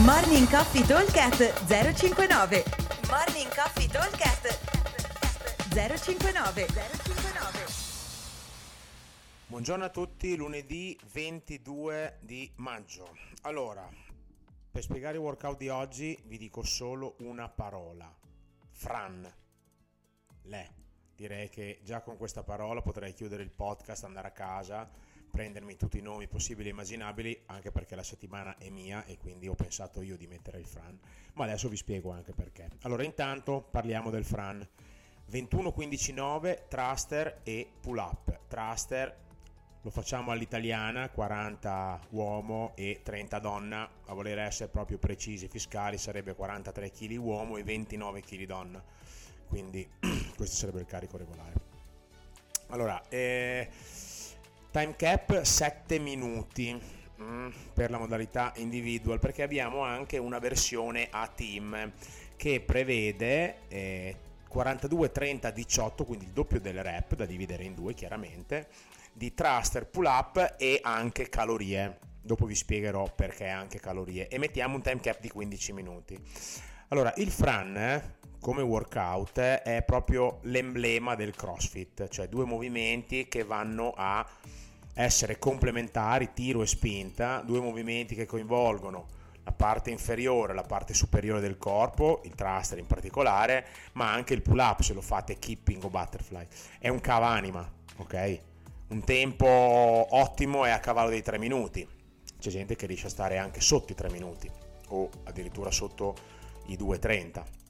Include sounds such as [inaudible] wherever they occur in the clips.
Morning Coffee Talkcast 059 Morning Coffee Talkcast 059 059 Buongiorno a tutti, lunedì 22 di maggio. Allora, per spiegare il workout di oggi vi dico solo una parola. Fran. Le. Direi che già con questa parola potrei chiudere il podcast, andare a casa prendermi tutti i nomi possibili e immaginabili, anche perché la settimana è mia e quindi ho pensato io di mettere il Fran, ma adesso vi spiego anche perché. Allora, intanto parliamo del Fran. 21-15-9, thruster e pull up. Thruster lo facciamo all'italiana, 40 uomo e 30 donna, a voler essere proprio precisi fiscali sarebbe 43 kg uomo e 29 kg donna, quindi [clears throat] questo sarebbe il carico regolare. Allora, eh, Time cap 7 minuti mm, per la modalità individual perché abbiamo anche una versione a team che prevede eh, 42, 30, 18, quindi il doppio del rep da dividere in due chiaramente, di thruster, pull up e anche calorie. Dopo vi spiegherò perché anche calorie e mettiamo un time cap di 15 minuti. Allora, il Fran come workout è proprio l'emblema del CrossFit, cioè due movimenti che vanno a essere complementari, tiro e spinta, due movimenti che coinvolgono la parte inferiore, la parte superiore del corpo, il thruster in particolare, ma anche il pull up se lo fate keeping o butterfly. È un cavanima, ok? Un tempo ottimo è a cavallo dei 3 minuti. C'è gente che riesce a stare anche sotto i 3 minuti o addirittura sotto i 2.30.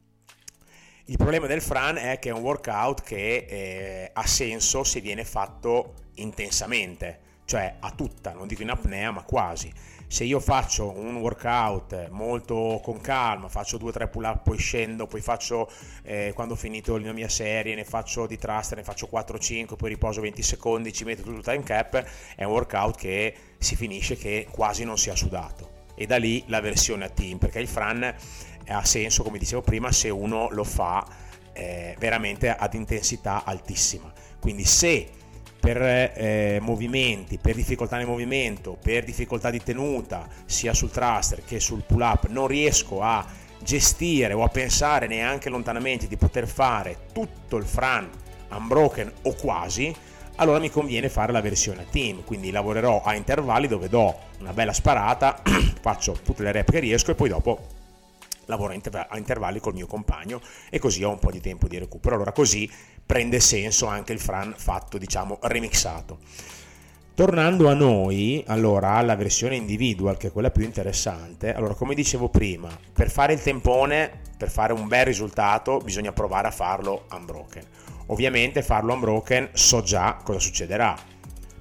Il problema del Fran è che è un workout che eh, ha senso se viene fatto intensamente, cioè a tutta, non dico in apnea, ma quasi. Se io faccio un workout molto con calma, faccio 2-3 pull up, poi scendo, poi faccio, eh, quando ho finito la mia serie, ne faccio di thruster, ne faccio 4-5, poi riposo 20 secondi, ci metto tutto il time cap, è un workout che si finisce che quasi non sia sudato. E da lì la versione a team, perché il Fran ha senso, come dicevo prima, se uno lo fa eh, veramente ad intensità altissima. Quindi se per eh, movimenti, per difficoltà nel movimento, per difficoltà di tenuta, sia sul thruster che sul pull up, non riesco a gestire o a pensare neanche lontanamente di poter fare tutto il Fran unbroken o quasi, allora mi conviene fare la versione a team, quindi lavorerò a intervalli dove do una bella sparata, [clears throat] faccio tutte le rep che riesco e poi dopo lavoro a intervalli col mio compagno e così ho un po' di tempo di recupero. Allora così prende senso anche il Fran fatto, diciamo, remixato. Tornando a noi, allora alla versione individual, che è quella più interessante, allora come dicevo prima, per fare il tempone, per fare un bel risultato, bisogna provare a farlo unbroken. Ovviamente farlo unbroken so già cosa succederà.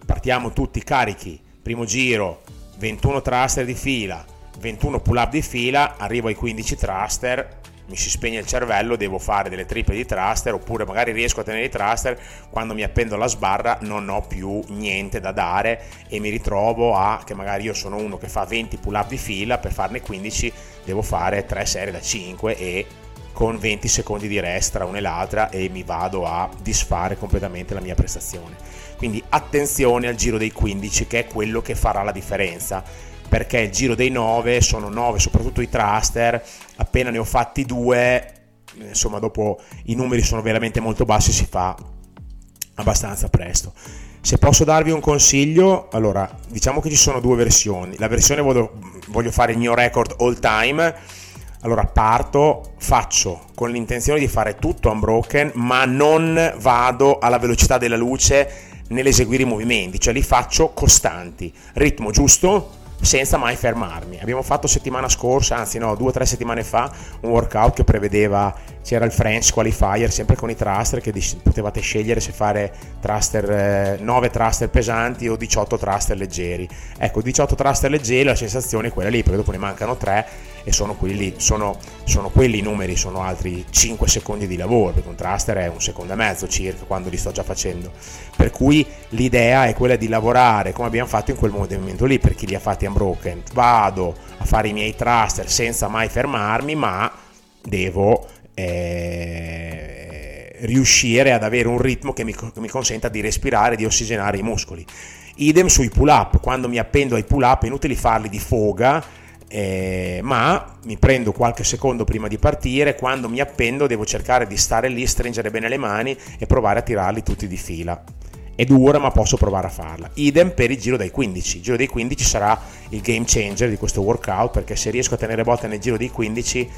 Partiamo tutti carichi, primo giro, 21 thruster di fila, 21 pull up di fila, arrivo ai 15 thruster, mi si spegne il cervello, devo fare delle triple di thruster oppure magari riesco a tenere i thruster, quando mi appendo alla sbarra non ho più niente da dare e mi ritrovo a che magari io sono uno che fa 20 pull up di fila, per farne 15 devo fare 3 serie da 5 e con 20 secondi di rest tra una e l'altra e mi vado a disfare completamente la mia prestazione. Quindi attenzione al giro dei 15 che è quello che farà la differenza perché il giro dei 9 sono 9, soprattutto i thruster, appena ne ho fatti due, insomma dopo i numeri sono veramente molto bassi, si fa abbastanza presto. Se posso darvi un consiglio, allora diciamo che ci sono due versioni. La versione voglio, voglio fare il mio record all time. Allora parto, faccio con l'intenzione di fare tutto unbroken, ma non vado alla velocità della luce nell'eseguire i movimenti, cioè li faccio costanti, ritmo giusto, senza mai fermarmi. Abbiamo fatto settimana scorsa, anzi no, due o tre settimane fa, un workout che prevedeva, c'era il French Qualifier, sempre con i thruster, che potevate scegliere se fare thruster, 9 eh, thruster pesanti o 18 thruster leggeri. Ecco, 18 thruster leggeri, la sensazione è quella lì, perché dopo ne mancano 3 e sono quelli, sono, sono quelli i numeri, sono altri 5 secondi di lavoro, perché un thruster è un secondo e mezzo circa quando li sto già facendo. Per cui l'idea è quella di lavorare come abbiamo fatto in quel movimento lì, per chi li ha fatti unbroken. Vado a fare i miei thruster senza mai fermarmi, ma devo eh, riuscire ad avere un ritmo che mi, che mi consenta di respirare, di ossigenare i muscoli. Idem sui pull up, quando mi appendo ai pull up è inutile farli di foga eh, ma mi prendo qualche secondo prima di partire, quando mi appendo devo cercare di stare lì, stringere bene le mani e provare a tirarli tutti di fila. È dura ma posso provare a farla. Idem per il giro dei 15. Il giro dei 15 sarà il game changer di questo workout perché se riesco a tenere botta nel giro dei 15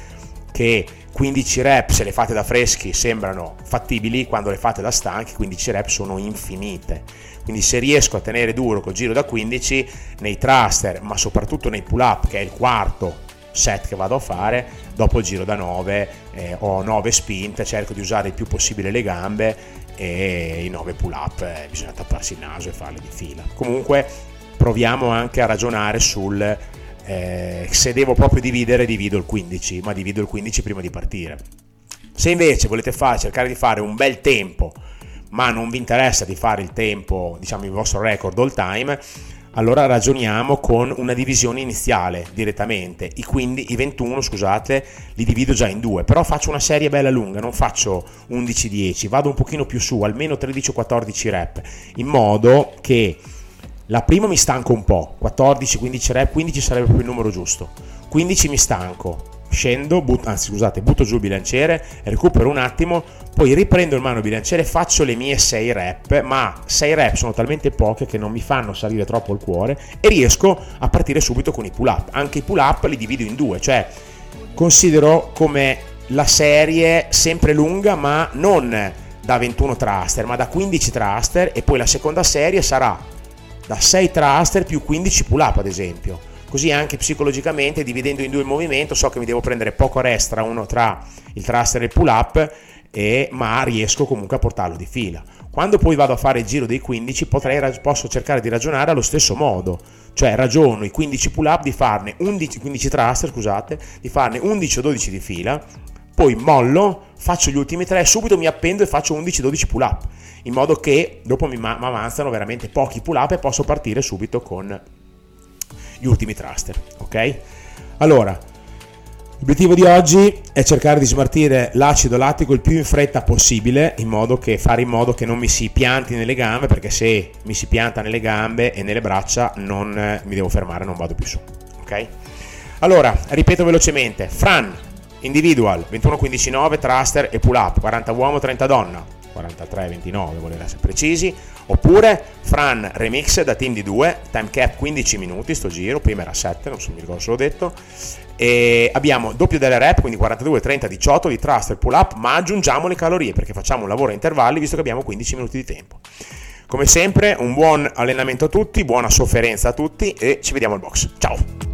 che 15 rep se le fate da freschi sembrano fattibili, quando le fate da stanchi 15 rep sono infinite. Quindi se riesco a tenere duro col giro da 15 nei thruster, ma soprattutto nei pull up, che è il quarto set che vado a fare, dopo il giro da 9 eh, ho 9 spinte, cerco di usare il più possibile le gambe e i 9 pull up eh, bisogna tapparsi il naso e farli di fila. Comunque proviamo anche a ragionare sul eh, se devo proprio dividere divido il 15 ma divido il 15 prima di partire. Se invece volete fare, cercare di fare un bel tempo ma non vi interessa di fare il tempo diciamo il vostro record all time allora ragioniamo con una divisione iniziale direttamente. I, 15, i 21 scusate li divido già in due. Però faccio una serie bella lunga non faccio 11-10 vado un pochino più su almeno 13-14 rep in modo che la prima mi stanco un po', 14, 15 rep, 15 sarebbe proprio il numero giusto. 15 mi stanco, scendo, but, anzi scusate, butto giù il bilanciere, recupero un attimo, poi riprendo in mano il bilanciere, faccio le mie 6 rep, ma 6 rep sono talmente poche che non mi fanno salire troppo il cuore e riesco a partire subito con i pull up. Anche i pull up li divido in due, cioè considero come la serie sempre lunga, ma non da 21 thruster, ma da 15 thruster e poi la seconda serie sarà da 6 thruster più 15 pull up ad esempio. Così anche psicologicamente dividendo in due il movimento so che mi devo prendere poco rest tra uno tra il thruster e il pull up, e, ma riesco comunque a portarlo di fila. Quando poi vado a fare il giro dei 15 potrei, posso cercare di ragionare allo stesso modo, cioè ragiono i 15 pull up di farne 11, 15 thruster scusate, di farne 11 o 12 di fila, poi mollo, faccio gli ultimi 3, subito mi appendo e faccio 11-12 pull up in modo che dopo mi, ma- avanzano veramente pochi pull up e posso partire subito con gli ultimi thruster, ok? Allora, l'obiettivo di oggi è cercare di smartire l'acido lattico il più in fretta possibile, in modo che fare in modo che non mi si pianti nelle gambe, perché se mi si pianta nelle gambe e nelle braccia non mi devo fermare, non vado più su, ok? Allora, ripeto velocemente, Fran, individual, 21-15-9, thruster e pull up, 40 uomo, 30 donna, 43-29 voler essere precisi, oppure Fran Remix da team di 2, time cap 15 minuti sto giro, prima era 7, non so mi ricordo se l'ho detto, e abbiamo doppio delle rep, quindi 42, 30, 18 di thrust e pull up, ma aggiungiamo le calorie perché facciamo un lavoro a intervalli visto che abbiamo 15 minuti di tempo. Come sempre un buon allenamento a tutti, buona sofferenza a tutti e ci vediamo al box. Ciao!